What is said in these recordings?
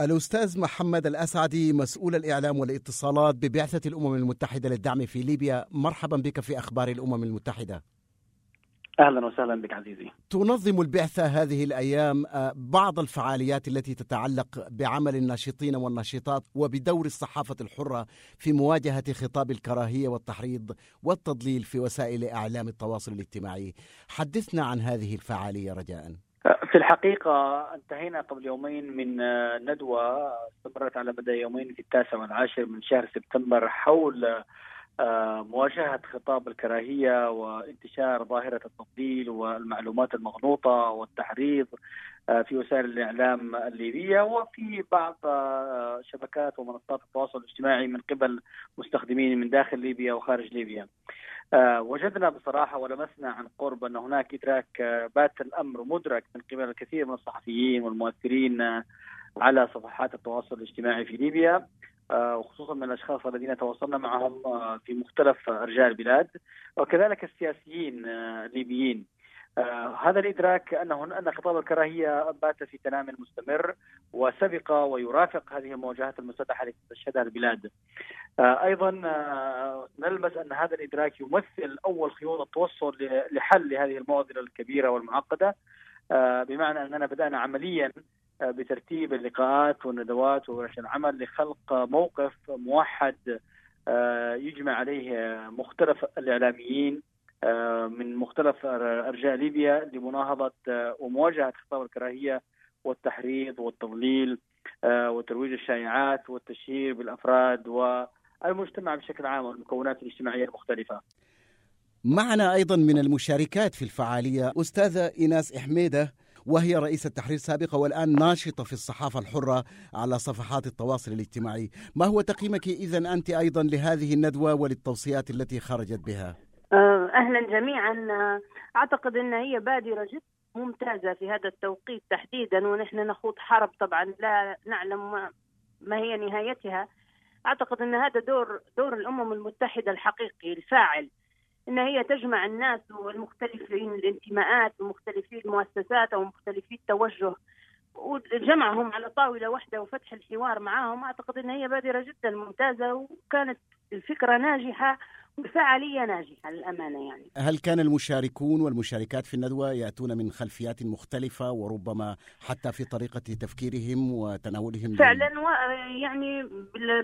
الأستاذ محمد الأسعدي مسؤول الإعلام والاتصالات ببعثة الأمم المتحدة للدعم في ليبيا مرحبا بك في أخبار الأمم المتحدة أهلا وسهلا بك عزيزي. تنظم البعثة هذه الأيام آه، بعض الفعاليات التي تتعلق بعمل الناشطين والناشطات وبدور الصحافة الحرة في مواجهة خطاب الكراهية والتحريض والتضليل في وسائل إعلام التواصل الاجتماعي. حدثنا عن هذه الفعالية رجاء. في الحقيقة انتهينا قبل يومين من آه، ندوة استمرت على مدى يومين في التاسع والعاشر من شهر سبتمبر حول آه، مواجهة خطاب الكراهية وانتشار ظاهرة التضليل والمعلومات المغلوطة والتحريض آه، في وسائل الإعلام الليبية وفي بعض شبكات ومنصات التواصل الاجتماعي من قبل مستخدمين من داخل ليبيا وخارج ليبيا. وجدنا بصراحة ولمسنا عن قرب أن هناك إدراك بات الأمر مدرك من قبل الكثير من الصحفيين والمؤثرين على صفحات التواصل الاجتماعي في ليبيا آه، وخصوصا من الأشخاص الذين تواصلنا معهم آه، في مختلف أرجاء البلاد وكذلك السياسيين آه، الليبيين هذا الإدراك انه أن خطاب الكراهية بات في تنام مستمر وسبق ويرافق هذه المواجهات المسلحه التي تشهدها البلاد. أيضا نلمس أن هذا الإدراك يمثل أول خيوط التوصل لحل لهذه المعضلة الكبيرة والمعقدة. بمعنى أننا بدأنا عمليا بترتيب اللقاءات والندوات وورش العمل لخلق موقف موحد آه، يجمع عليه مختلف الإعلاميين آه، من مختلف أرجاء ليبيا لمناهضة آه، ومواجهة خطاب الكراهية والتحريض والتضليل وترويج الشائعات والتشهير بالأفراد والمجتمع بشكل عام والمكونات الاجتماعية المختلفة. معنا أيضا من المشاركات في الفعالية أستاذة إيناس إحميدة وهي رئيسة تحرير سابقة والآن ناشطة في الصحافة الحرة على صفحات التواصل الاجتماعي. ما هو تقييمك إذا أنت أيضا لهذه الندوة وللتوصيات التي خرجت بها؟ آه، أهلا جميعا. آه، أعتقد أن هي بادرة جدا ممتازة في هذا التوقيت تحديدا ونحن نخوض حرب طبعا لا نعلم ما هي نهايتها. أعتقد أن هذا دور دور الأمم المتحدة الحقيقي الفاعل إن هي تجمع الناس والمختلفين الانتماءات ومختلفي المؤسسات أو مختلفي التوجه وجمعهم على طاولة واحدة وفتح الحوار معهم أعتقد إن هي بادرة جدا ممتازة وكانت الفكرة ناجحة بفعاليه ناجحة للأمانة يعني. هل كان المشاركون والمشاركات في الندوة يأتون من خلفيات مختلفة وربما حتى في طريقة تفكيرهم وتناولهم فعلا و... يعني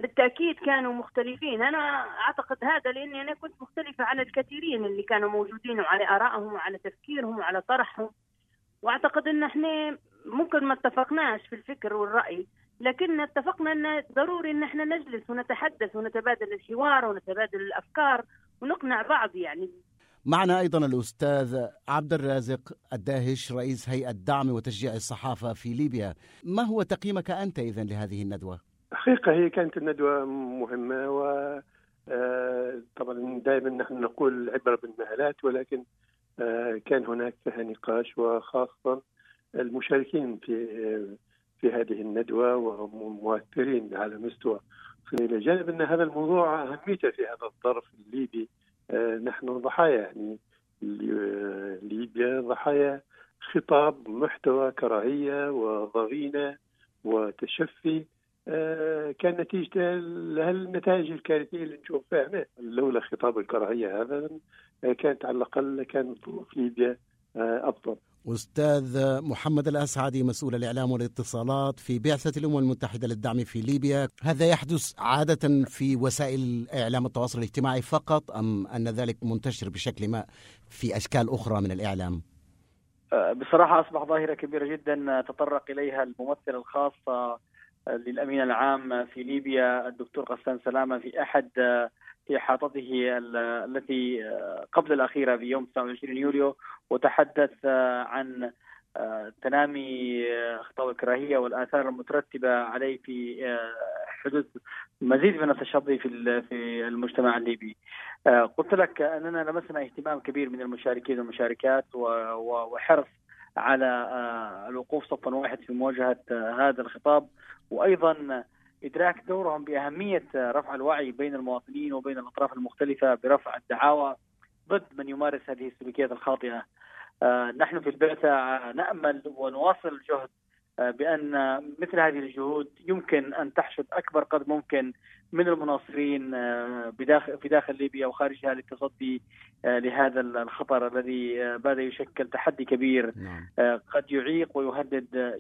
بالتأكيد كانوا مختلفين، أنا أعتقد هذا لأني أنا كنت مختلفة عن الكثيرين اللي كانوا موجودين وعلى آرائهم وعلى تفكيرهم وعلى طرحهم. وأعتقد إن إحنا ممكن ما اتفقناش في الفكر والرأي. لكن اتفقنا أن ضروري أن إحنا نجلس ونتحدث ونتبادل الحوار ونتبادل الأفكار ونقنع بعض يعني معنا أيضا الأستاذ عبد الرازق الداهش رئيس هيئة دعم وتشجيع الصحافة في ليبيا، ما هو تقييمك أنت اذا لهذه الندوة؟ حقيقة هي كانت الندوة مهمة و آه، طبعا دائما نحن نقول العبره بالمهالات ولكن آه، كان هناك فيها نقاش وخاصة المشاركين في في هذه الندوة ومؤثرين على مستوى إلى جانب أن هذا الموضوع أهميته في هذا الظرف الليبي. آه، نحن ضحايا يعني ليبيا ضحايا خطاب محتوى كراهية وضغينة وتشفي. آه، كان نتيجة لهالنتائج الكارثية اللي نشوف فيها لولا خطاب الكراهية هذا آه، كانت على الأقل كانت ظروف ليبيا أفضل. أستاذ محمد الأسعدي مسؤول الإعلام والاتصالات في بعثة الأمم المتحدة للدعم في ليبيا. هذا يحدث عادة في وسائل إعلام التواصل الاجتماعي فقط أم أن ذلك منتشر بشكل ما في أشكال أخرى من الإعلام؟ أه، بصراحة أصبح ظاهرة كبيرة جدا تطرق إليها الممثل الخاص للأمين العام في ليبيا الدكتور غسان سلامة في أحد في إحاطته التي قبل الأخيرة في يوم 29 يوليو وتحدث عن تنامي خطاب الكراهية والآثار المترتبة عليه في حدوث مزيد من التشظي في في المجتمع الليبي. قلت لك أننا لمسنا اهتمام كبير من المشاركين والمشاركات وحرص على الوقوف صفا واحد في مواجهة هذا الخطاب وأيضا إدراك دورهم بأهمية رفع الوعي بين المواطنين وبين الأطراف المختلفة برفع الدعاوى ضد من يمارس هذه السلوكيات الخاطئة. آه، نحن في البعثة نأمل ونواصل الجهد بأن مثل هذه الجهود يمكن أن تحشد أكبر قدر ممكن من المناصرين بداخل في داخل ليبيا وخارجها للتصدي لهذا الخطر الذي بدا يشكل تحدي كبير نعم. قد يعيق ويهدد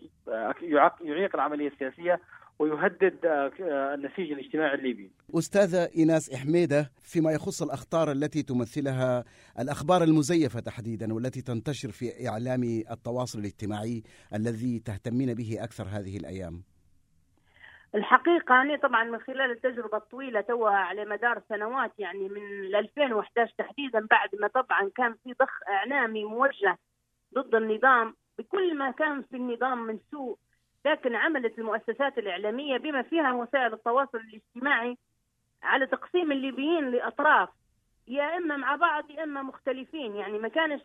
يعيق العملية السياسية ويهدد آه، النسيج الاجتماعي الليبي. أستاذة إيناس إحميدة فيما يخص الأخطار التي تمثلها الأخبار المزيفة تحديدا والتي تنتشر في إعلام التواصل الاجتماعي الذي تهتمين به أكثر هذه الأيام. الحقيقة أنا طبعا من خلال التجربة الطويلة توها على مدار سنوات يعني من 2011 تحديدا بعد ما طبعا كان في ضخ إعلامي موجه ضد النظام بكل ما كان في النظام من سوء لكن عملت المؤسسات الإعلامية بما فيها وسائل التواصل الاجتماعي على تقسيم الليبيين لأطراف يا إما مع بعض يا إما مختلفين. يعني ما كانش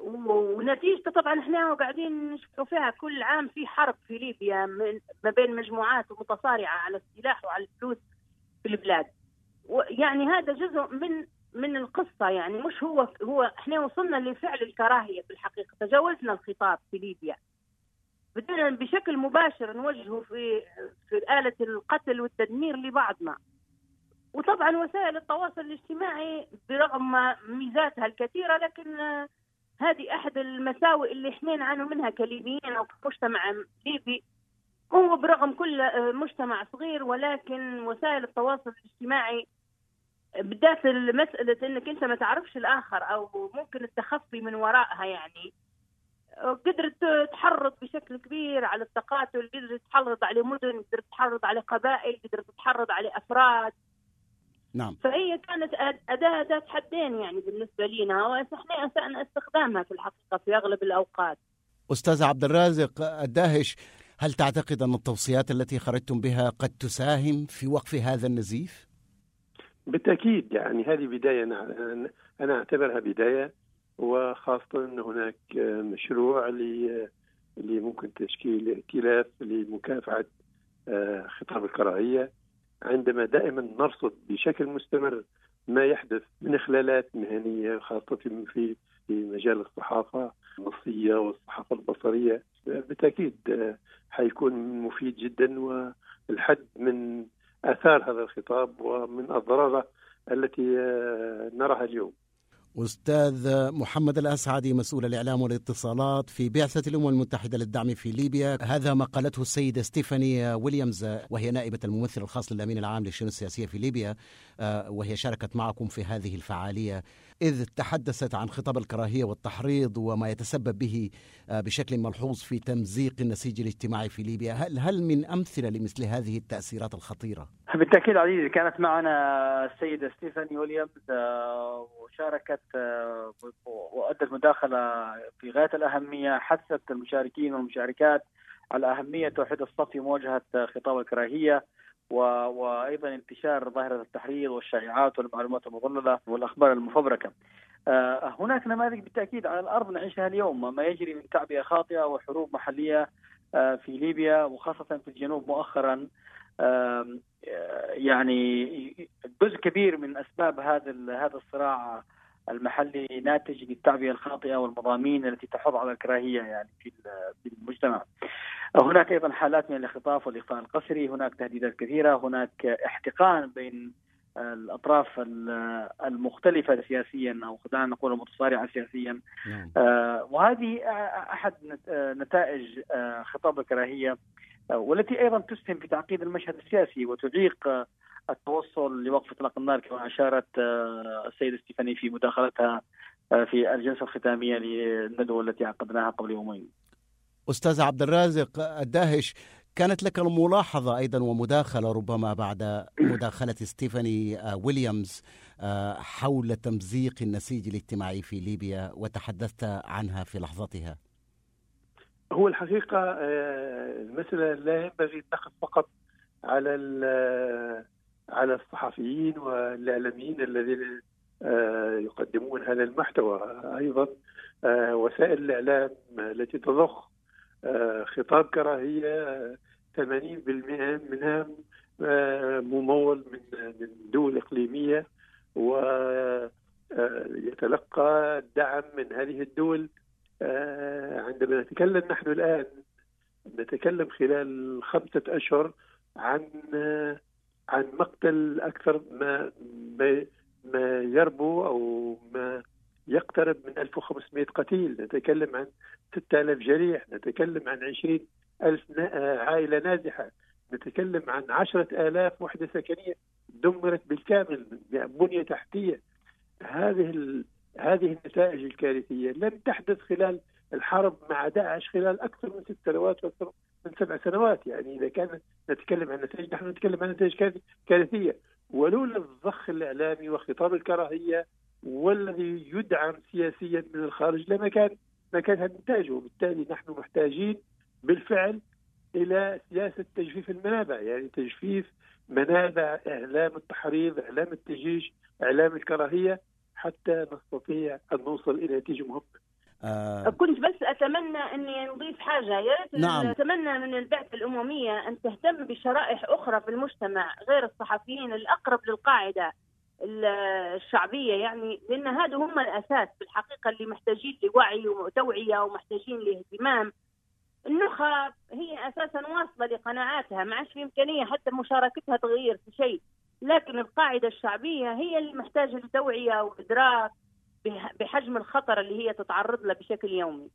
ونتيجته طبعا إحنا قاعدين نشوفوا فيها كل عام في حرب في ليبيا ما بين مجموعات متصارعة على السلاح وعلى الفلوس في البلاد. يعني هذا جزء من من القصة. يعني مش هو هو إحنا وصلنا لفعل الكراهية في الحقيقة. تجاوزنا الخطاب في ليبيا. بدنا بشكل مباشر نوجهه في في آلة القتل والتدمير لبعضنا. وطبعا وسائل التواصل الاجتماعي برغم ميزاتها الكثيرة لكن هذه أحد المساوئ اللي إحنا نعاني منها كليبيين أو كمجتمع ليبي. هو برغم كل مجتمع صغير ولكن وسائل التواصل الاجتماعي بالذات مسألة إنك أنت ما تعرفش الآخر أو ممكن التخفي من وراءها يعني. قدرت تحرض بشكل كبير على التقاتل قدرت تحرض على مدن قدرت تحرض على قبائل قدرت تحرض على أفراد. نعم. فهي كانت أداة ذات حدين يعني بالنسبة لنا وإحنا أسأنا استخدامها في الحقيقة في أغلب الأوقات. أستاذ عبد الرازق الداهش هل تعتقد أن التوصيات التي خرجتم بها قد تساهم في وقف هذا النزيف؟ بالتأكيد يعني هذه بداية أنا أنا أعتبرها بداية. وخاصة أن هناك مشروع اللي ممكن تشكيل ائتلاف لمكافحة آه، خطاب الكراهية. عندما دائما نرصد بشكل مستمر ما يحدث من إخلالات مهنية خاصة في في مجال الصحافة النصية والصحافة البصرية بالتأكيد آه، حيكون مفيد جدا والحد من آثار هذا الخطاب ومن أضراره التي آه، نراها اليوم. أستاذ محمد الأسعدي مسؤول الإعلام والاتصالات في بعثة الأمم المتحدة للدعم في ليبيا. هذا ما قالته السيدة ستيفاني ويليامز وهي نائبة الممثل الخاص للأمين العام للشؤون السياسية في ليبيا آه، وهي شاركت معكم في هذه الفعالية. إذ تحدثت عن خطاب الكراهية والتحريض وما يتسبب به آه، بشكل ملحوظ في تمزيق النسيج الاجتماعي في ليبيا هل, هل من أمثلة لمثل هذه التأثيرات الخطيرة؟ بالتأكيد عزيزي كانت معنا السيدة ستيفاني ويليامز آه، وشاركت آه، وأدت مداخلة في غاية الأهمية حثت المشاركين والمشاركات على أهمية توحيد الصف في مواجهة خطاب الكراهية وأيضا انتشار ظاهرة التحريض والشائعات والمعلومات المضللة والأخبار المفبركة. آه، هناك نماذج بالتأكيد على الأرض نعيشها اليوم ما يجري من تعبئه خاطئة وحروب محلية آه، في ليبيا وخاصة في الجنوب مؤخرا يعني جزء كبير من أسباب هذا هذا الصراع المحلي ناتج للتعبئه الخاطئة والمضامين التي تحض على الكراهية يعني في المجتمع. هناك أيضا حالات من الاختطاف والإخفاء القسري، هناك تهديدات كثيرة، هناك احتقان بين الأطراف المختلفة سياسيا أو خلينا نقول المتصارعة سياسيا نعم. آه، وهذه أحد نتائج آه، خطاب الكراهية آه، والتي أيضا تسهم في تعقيد المشهد السياسي وتعيق التوصل لوقف إطلاق النار كما أشارت السيده ستيفاني في مداخلتها في الجلسة الختامية للندوه التي عقدناها قبل يومين. أستاذ عبد الرازق الداهش كانت لك الملاحظة أيضا ومداخلة ربما بعد مداخلة ستيفاني آه، ويليامز آه، حول تمزيق النسيج الاجتماعي في ليبيا وتحدثت عنها في لحظتها. هو الحقيقة آه، المسألة لا ينبغي النقد فقط على على الصحفيين والإعلاميين الذين يقدمون هذا المحتوى. أيضا وسائل الإعلام التي تضخ خطاب كراهية 80% منها آه، ممول من من دول إقليمية ويتلقى آه، الدعم من هذه الدول. عندما نتكلم نحن الآن نتكلم خلال خمسة أشهر عن عن مقتل أكثر ما ما, يربو أو ما يقترب من 1500 قتيل. نتكلم عن 6000 جريح. نتكلم عن 20 ألف عائلة نازحة. نتكلم عن 10000 وحدة سكنية دمرت بالكامل بنية تحتية. هذه ال... هذه النتائج الكارثية لم تحدث خلال الحرب مع داعش خلال أكثر من ست سنوات وأكثر من سبع سنوات. يعني إذا كان نتكلم عن نتائج نحن نتكلم عن نتائج كارثية. ولولا الضخ الإعلامي وخطاب الكراهية والذي يدعم سياسيا من الخارج لما كان ما كان هذا نتائجه وبالتالي نحن محتاجين بالفعل إلى سياسة تجفيف المنابع. يعني تجفيف منابع إعلام التحريض إعلام التجيش إعلام الكراهية حتى نستطيع أن نوصل إلى نتيجة مهمة. آه. كنت بس أتمنى إني نضيف حاجة. يا ريت نعم. أتمنى من البعثة الأممية أن تهتم بشرائح أخرى في المجتمع غير الصحفيين الأقرب للقاعدة. الشعبية يعني لأن هذا هم الأساس في الحقيقة اللي محتاجين لوعي وتوعية ومحتاجين لاهتمام. النخب هي أساسا واصلة لقناعاتها ما عادش في امكانيه حتى مشاركتها تغير في شيء. لكن القاعدة الشعبية هي اللي محتاجة لتوعية وإدراك بحجم الخطر اللي هي تتعرض له بشكل يومي.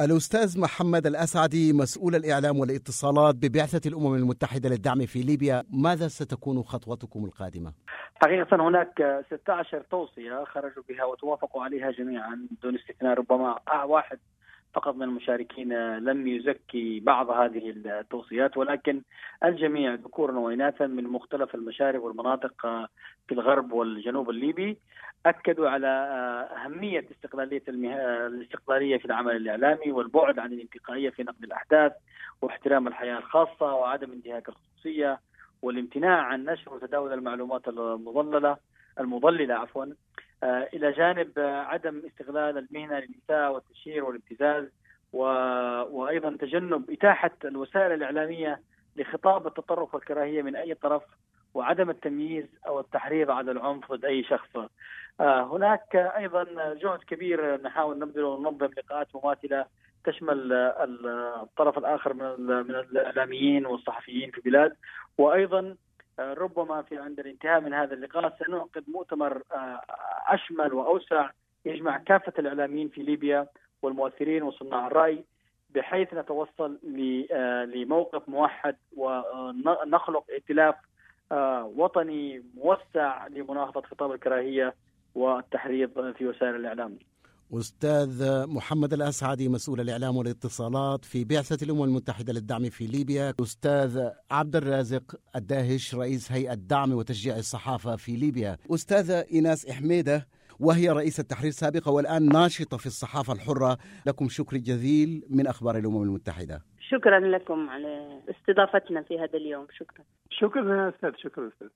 الأستاذ محمد الأسعدي مسؤول الإعلام والاتصالات ببعثة الأمم المتحدة للدعم في ليبيا ماذا ستكون خطوتكم القادمة؟ حقيقة هناك 16 توصية خرجوا بها وتوافقوا عليها جميعا دون استثناء ربما واحد فقط من المشاركين لم يزكي بعض هذه التوصيات ولكن الجميع ذكورا وإناثا من مختلف المشارق والمناطق في الغرب والجنوب الليبي أكدوا على أهمية استقلالية الاستقلالية في العمل الإعلامي والبعد عن الانتقائية في نقد الأحداث واحترام الحياة الخاصة وعدم انتهاك الخصوصية والامتناع عن نشر وتداول المعلومات المضلله المضللة عفوا. آه، إلى جانب عدم استغلال المهنة للاساءه والتشهير والابتزاز وأيضا تجنب إتاحة الوسائل الإعلامية لخطاب التطرف والكراهية من أي طرف وعدم التمييز أو التحريض على العنف ضد أي شخص. آه، هناك أيضا جهد كبير نحاول نبذله وننظم لقاءات مماثلة تشمل الطرف الآخر من من الإعلاميين والصحفيين في البلاد وأيضا آه، ربما في عند الانتهاء من هذا اللقاء سنعقد مؤتمر آه، أشمل وأوسع يجمع كافة الإعلاميين في ليبيا والمؤثرين وصناع الرأي بحيث نتوصل آه، لموقف موحد ونخلق ائتلاف وطني موسع لمناهضة خطاب الكراهية والتحريض في وسائل الإعلام. أستاذ محمد الأسعدي مسؤول الإعلام والاتصالات في بعثة الأمم المتحدة للدعم في ليبيا. أستاذ عبد الرازق الداهش رئيس هيئة دعم وتشجيع الصحافة في ليبيا. أستاذة إيناس إحميدة وهي رئيسة تحرير سابقة والآن ناشطة في الصحافة الحرة. لكم شكر جزيل من أخبار الأمم المتحدة. شكرا لكم على استضافتنا في هذا اليوم. شكرا. شكرا أستاذ شكرا أستاذ.